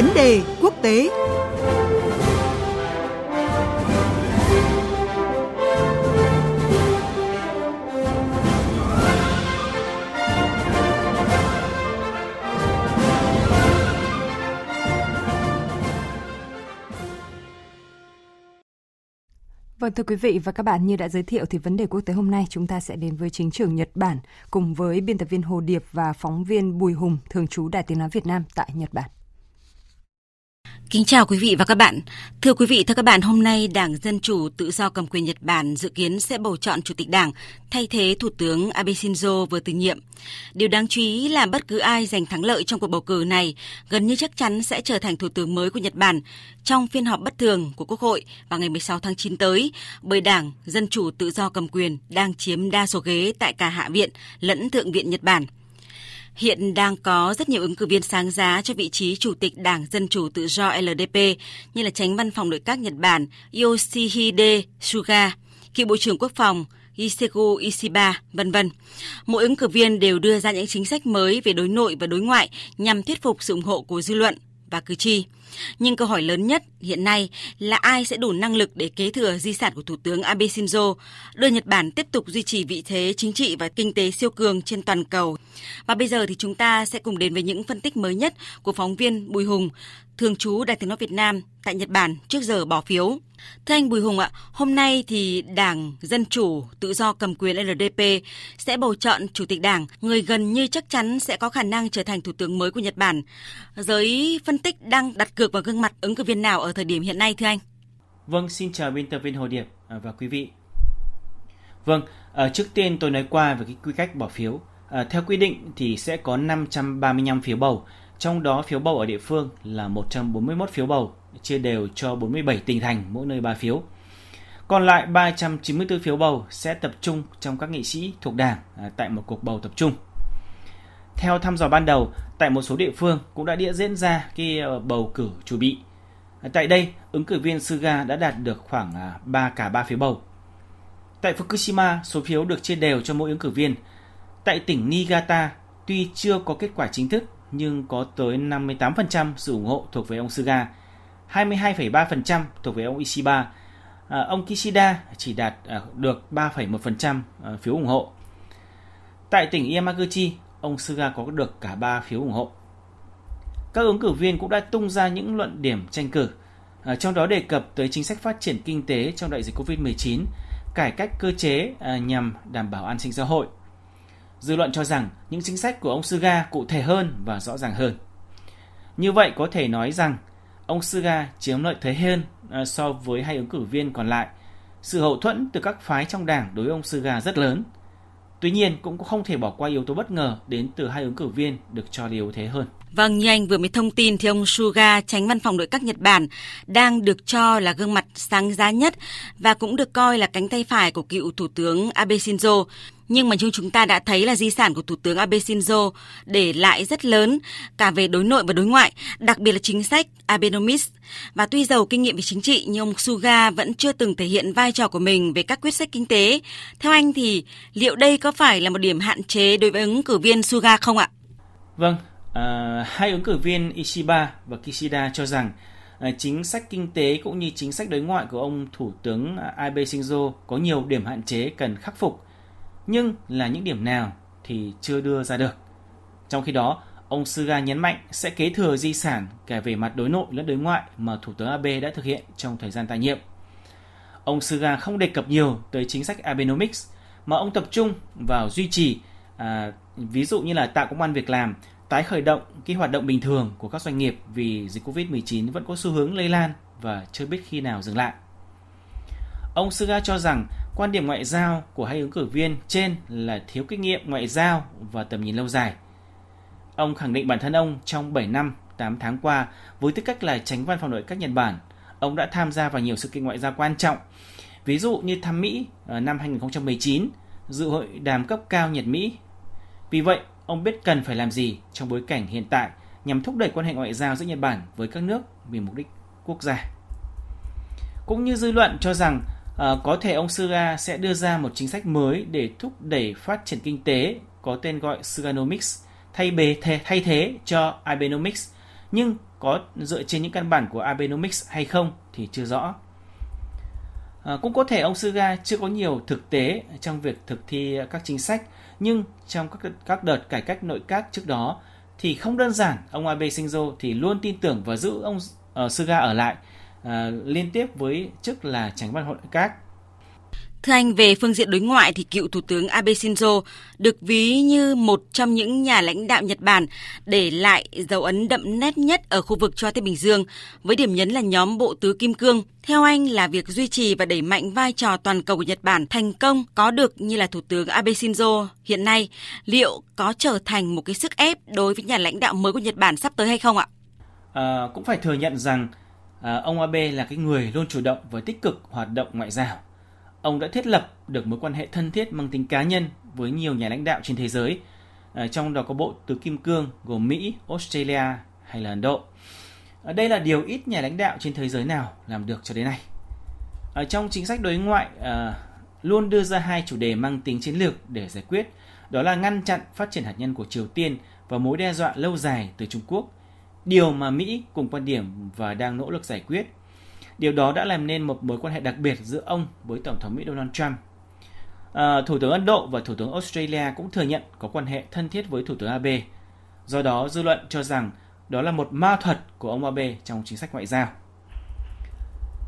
Vấn đề quốc tế Vâng thưa quý vị và các bạn, như đã giới thiệu thì vấn đề quốc tế hôm nay chúng ta sẽ đến với chính trường Nhật Bản cùng với biên tập viên Hồ Điệp và phóng viên Bùi Hùng thường trú Đài Tiếng nói Việt Nam tại Nhật Bản. Kính chào quý vị và các bạn. Thưa quý vị, thưa các bạn, hôm nay Đảng Dân Chủ Tự do cầm quyền Nhật Bản dự kiến sẽ bầu chọn Chủ tịch Đảng thay thế Thủ tướng Abe Shinzo vừa từ nhiệm. Điều đáng chú ý là bất cứ ai giành thắng lợi trong cuộc bầu cử này gần như chắc chắn sẽ trở thành Thủ tướng mới của Nhật Bản trong phiên họp bất thường của Quốc hội vào ngày 16 tháng 9 tới, bởi Đảng Dân Chủ Tự do cầm quyền đang chiếm đa số ghế tại cả Hạ viện lẫn Thượng viện Nhật Bản – Hiện đang có rất nhiều ứng cử viên sáng giá cho vị trí Chủ tịch Đảng Dân Chủ Tự do LDP như là tránh văn phòng nội các Nhật Bản Yoshihide Suga, cựu Bộ trưởng Quốc phòng Isegu Ishiba, vân vân. Mỗi ứng cử viên đều đưa ra những chính sách mới về đối nội và đối ngoại nhằm thuyết phục sự ủng hộ của dư luận và cử tri. Nhưng câu hỏi lớn nhất hiện nay là ai sẽ đủ năng lực để kế thừa di sản của Thủ tướng Abe Shinzo, đưa Nhật Bản tiếp tục duy trì vị thế chính trị và kinh tế siêu cường trên toàn cầu. Và bây giờ thì chúng ta sẽ cùng đến với những phân tích mới nhất của phóng viên Bùi Hùng, thường trú Đài tiếng nói Việt Nam tại Nhật Bản trước giờ bỏ phiếu. Thưa anh Bùi Hùng ạ, hôm nay thì Đảng Dân Chủ Tự do cầm quyền LDP sẽ bầu chọn Chủ tịch Đảng, người gần như chắc chắn sẽ có khả năng trở thành Thủ tướng mới của Nhật Bản. Giới phân tích đang đặt cược vào gương mặt ứng cử viên nào ở thời điểm hiện nay thưa anh? Vâng, xin chào biên tập viên Hồ Điệp à, và quý vị. Vâng, à, trước tiên tôi nói qua về cái quy cách bỏ phiếu. À, theo quy định thì sẽ có 535 phiếu bầu, trong đó phiếu bầu ở địa phương là 141 phiếu bầu, chia đều cho 47 tỉnh thành, mỗi nơi 3 phiếu. Còn lại 394 phiếu bầu sẽ tập trung trong các nghị sĩ thuộc đảng à, tại một cuộc bầu tập trung. Theo thăm dò ban đầu, tại một số địa phương cũng đã địa diễn ra cái ờ, bầu cử chủ bị. Tại đây, ứng cử viên Suga đã đạt được khoảng à, 3 cả 3 phiếu bầu. Tại Fukushima, số phiếu được chia đều cho mỗi ứng cử viên. Tại tỉnh Niigata, tuy chưa có kết quả chính thức nhưng có tới 58% sự ủng hộ thuộc về ông Suga, 22,3% thuộc về ông Ishiba. À, ông Kishida chỉ đạt à, được 3,1% à, ờ, phiếu ủng hộ. Tại tỉnh Yamaguchi, ông Suga có được cả 3 phiếu ủng hộ. Các ứng cử viên cũng đã tung ra những luận điểm tranh cử, à, trong đó đề cập tới chính sách phát triển kinh tế trong đại dịch Covid-19, cải cách cơ chế à, nhằm đảm bảo an sinh xã hội. Dư luận cho rằng những chính sách của ông Suga cụ thể hơn và rõ ràng hơn. Như vậy có thể nói rằng ông Suga chiếm lợi thế hơn à, so với hai ứng cử viên còn lại. Sự hậu thuẫn từ các phái trong đảng đối với ông Suga rất lớn – Tuy nhiên cũng không thể bỏ qua yếu tố bất ngờ đến từ hai ứng cử viên được cho là yếu thế hơn. Vâng, như anh vừa mới thông tin thì ông Suga, tránh văn phòng nội các Nhật Bản, đang được cho là gương mặt sáng giá nhất và cũng được coi là cánh tay phải của cựu Thủ tướng Abe Shinzo. Nhưng mà như chúng ta đã thấy là di sản của Thủ tướng Abe Shinzo để lại rất lớn cả về đối nội và đối ngoại, đặc biệt là chính sách Abenomics. Và tuy giàu kinh nghiệm về chính trị nhưng ông Suga vẫn chưa từng thể hiện vai trò của mình về các quyết sách kinh tế. Theo anh thì liệu đây có phải là một điểm hạn chế đối với ứng cử viên Suga không ạ? Vâng, à, hai ứng cử viên Ishiba và Kishida cho rằng à, chính sách kinh tế cũng như chính sách đối ngoại của ông Thủ tướng Abe Shinzo có nhiều điểm hạn chế cần khắc phục nhưng là những điểm nào thì chưa đưa ra được. Trong khi đó, ông Suga nhấn mạnh sẽ kế thừa di sản cả về mặt đối nội lẫn đối ngoại mà Thủ tướng Abe đã thực hiện trong thời gian tại nhiệm. Ông Suga không đề cập nhiều tới chính sách Abenomics mà ông tập trung vào duy trì à, ví dụ như là tạo công an việc làm, tái khởi động cái hoạt động bình thường của các doanh nghiệp vì dịch Covid-19 vẫn có xu hướng lây lan và chưa biết khi nào dừng lại. Ông Suga cho rằng Quan điểm ngoại giao của hai ứng cử viên trên là thiếu kinh nghiệm ngoại giao và tầm nhìn lâu dài. Ông khẳng định bản thân ông trong 7 năm, 8 tháng qua với tư cách là tránh văn phòng nội các Nhật Bản, ông đã tham gia vào nhiều sự kiện ngoại giao quan trọng. Ví dụ như thăm Mỹ ờ, năm 2019, dự hội đàm cấp cao Nhật Mỹ. Vì vậy, ông biết cần phải làm gì trong bối cảnh hiện tại nhằm thúc đẩy quan hệ ngoại giao giữa Nhật Bản với các nước vì mục đích quốc gia. Cũng như dư luận cho rằng à, có thể ông Suga sẽ đưa ra một chính sách mới để thúc đẩy phát triển kinh tế có tên gọi Suganomics thay bề thay thế cho Abenomics nhưng có dựa trên những căn bản của Abenomics hay không thì chưa rõ. À, cũng có thể ông Suga chưa có nhiều thực tế trong việc thực thi các chính sách, nhưng trong các các đợt cải cách nội các trước đó thì không đơn giản ông Abe Shinzo thì luôn tin tưởng và giữ ông uh, Suga ở lại uh, liên tiếp với chức là tránh văn hội các Thưa anh, về phương diện đối ngoại thì cựu Thủ tướng Abe Shinzo được ví như một trong những nhà lãnh đạo Nhật Bản để lại dấu ấn đậm nét nhất ở khu vực cho Tây Bình Dương, với điểm nhấn là nhóm Bộ Tứ Kim Cương. Theo anh là việc duy trì và đẩy mạnh vai trò toàn cầu của Nhật Bản thành công có được như là Thủ tướng Abe Shinzo hiện nay, liệu có trở thành một cái sức ép đối với nhà lãnh đạo mới của Nhật Bản sắp tới hay không ạ? À, cũng phải thừa nhận rằng à, ông Abe là cái người luôn chủ động và tích cực hoạt động ngoại giao ông đã thiết lập được mối quan hệ thân thiết mang tính cá nhân với nhiều nhà lãnh đạo trên thế giới, à, trong đó có bộ tứ kim cương gồm Mỹ, Australia hay là Ấn Độ. À, đây là điều ít nhà lãnh đạo trên thế giới nào làm được cho đến nay. Ở trong chính sách đối ngoại à, luôn đưa ra hai chủ đề mang tính chiến lược để giải quyết, đó là ngăn chặn phát triển hạt nhân của Triều Tiên và mối đe dọa lâu dài từ Trung Quốc, điều mà Mỹ cùng quan điểm và đang nỗ lực giải quyết Điều đó đã làm nên một mối quan hệ đặc biệt giữa ông với Tổng thống Mỹ Donald Trump. À, Thủ tướng Ấn Độ và Thủ tướng Australia cũng thừa nhận có quan hệ thân thiết với Thủ tướng Abe. Do đó, dư luận cho rằng đó là một ma thuật của ông Abe trong chính sách ngoại giao.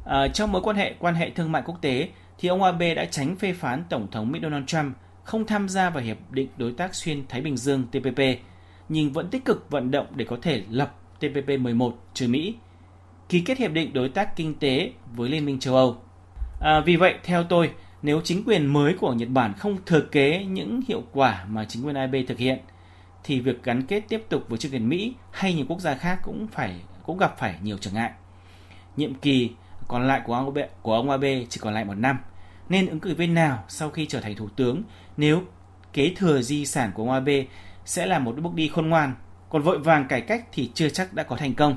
À, trong mối quan hệ quan hệ thương mại quốc tế, thì ông Abe đã tránh phê phán Tổng thống Mỹ Donald Trump không tham gia vào Hiệp định Đối tác Xuyên Thái Bình Dương TPP, nhưng vẫn tích cực vận động để có thể lập TPP 11 trừ Mỹ – ký kết hiệp định đối tác kinh tế với Liên minh châu Âu. À, vì vậy, theo tôi, nếu chính quyền mới của Nhật Bản không thừa kế những hiệu quả mà chính quyền Abe thực hiện, thì việc gắn kết tiếp tục với chính quyền Mỹ hay nhiều quốc gia khác cũng phải cũng gặp phải nhiều trở ngại. Nhiệm kỳ còn lại của ông Abe, của ông Abe chỉ còn lại một năm, nên ứng cử viên nào sau khi trở thành thủ tướng nếu kế thừa di sản của ông Abe sẽ là một bước đi khôn ngoan, còn vội vàng cải cách thì chưa chắc đã có thành công.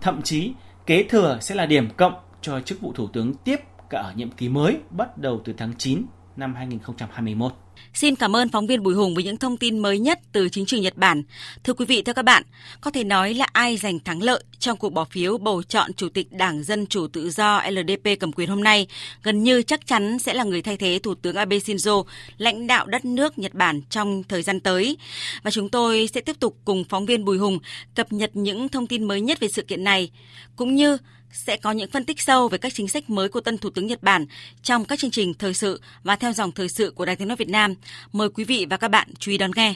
Thậm chí, kế thừa sẽ là điểm cộng cho chức vụ thủ tướng tiếp cả ở nhiệm kỳ mới bắt đầu từ tháng 9 năm 2021. Xin cảm ơn phóng viên Bùi Hùng với những thông tin mới nhất từ chính trường Nhật Bản. Thưa quý vị, thưa các bạn, có thể nói là ai giành thắng lợi trong cuộc bỏ phiếu bầu chọn Chủ tịch Đảng Dân Chủ Tự do LDP cầm quyền hôm nay, gần như chắc chắn sẽ là người thay thế Thủ tướng Abe Shinzo, lãnh đạo đất nước Nhật Bản trong thời gian tới. Và chúng tôi sẽ tiếp tục cùng phóng viên Bùi Hùng cập nhật những thông tin mới nhất về sự kiện này, cũng như sẽ có những phân tích sâu về các chính sách mới của tân Thủ tướng Nhật Bản trong các chương trình thời sự và theo dòng thời sự của Đài Tiếng Nói Việt Nam. Mời quý vị và các bạn chú ý đón nghe.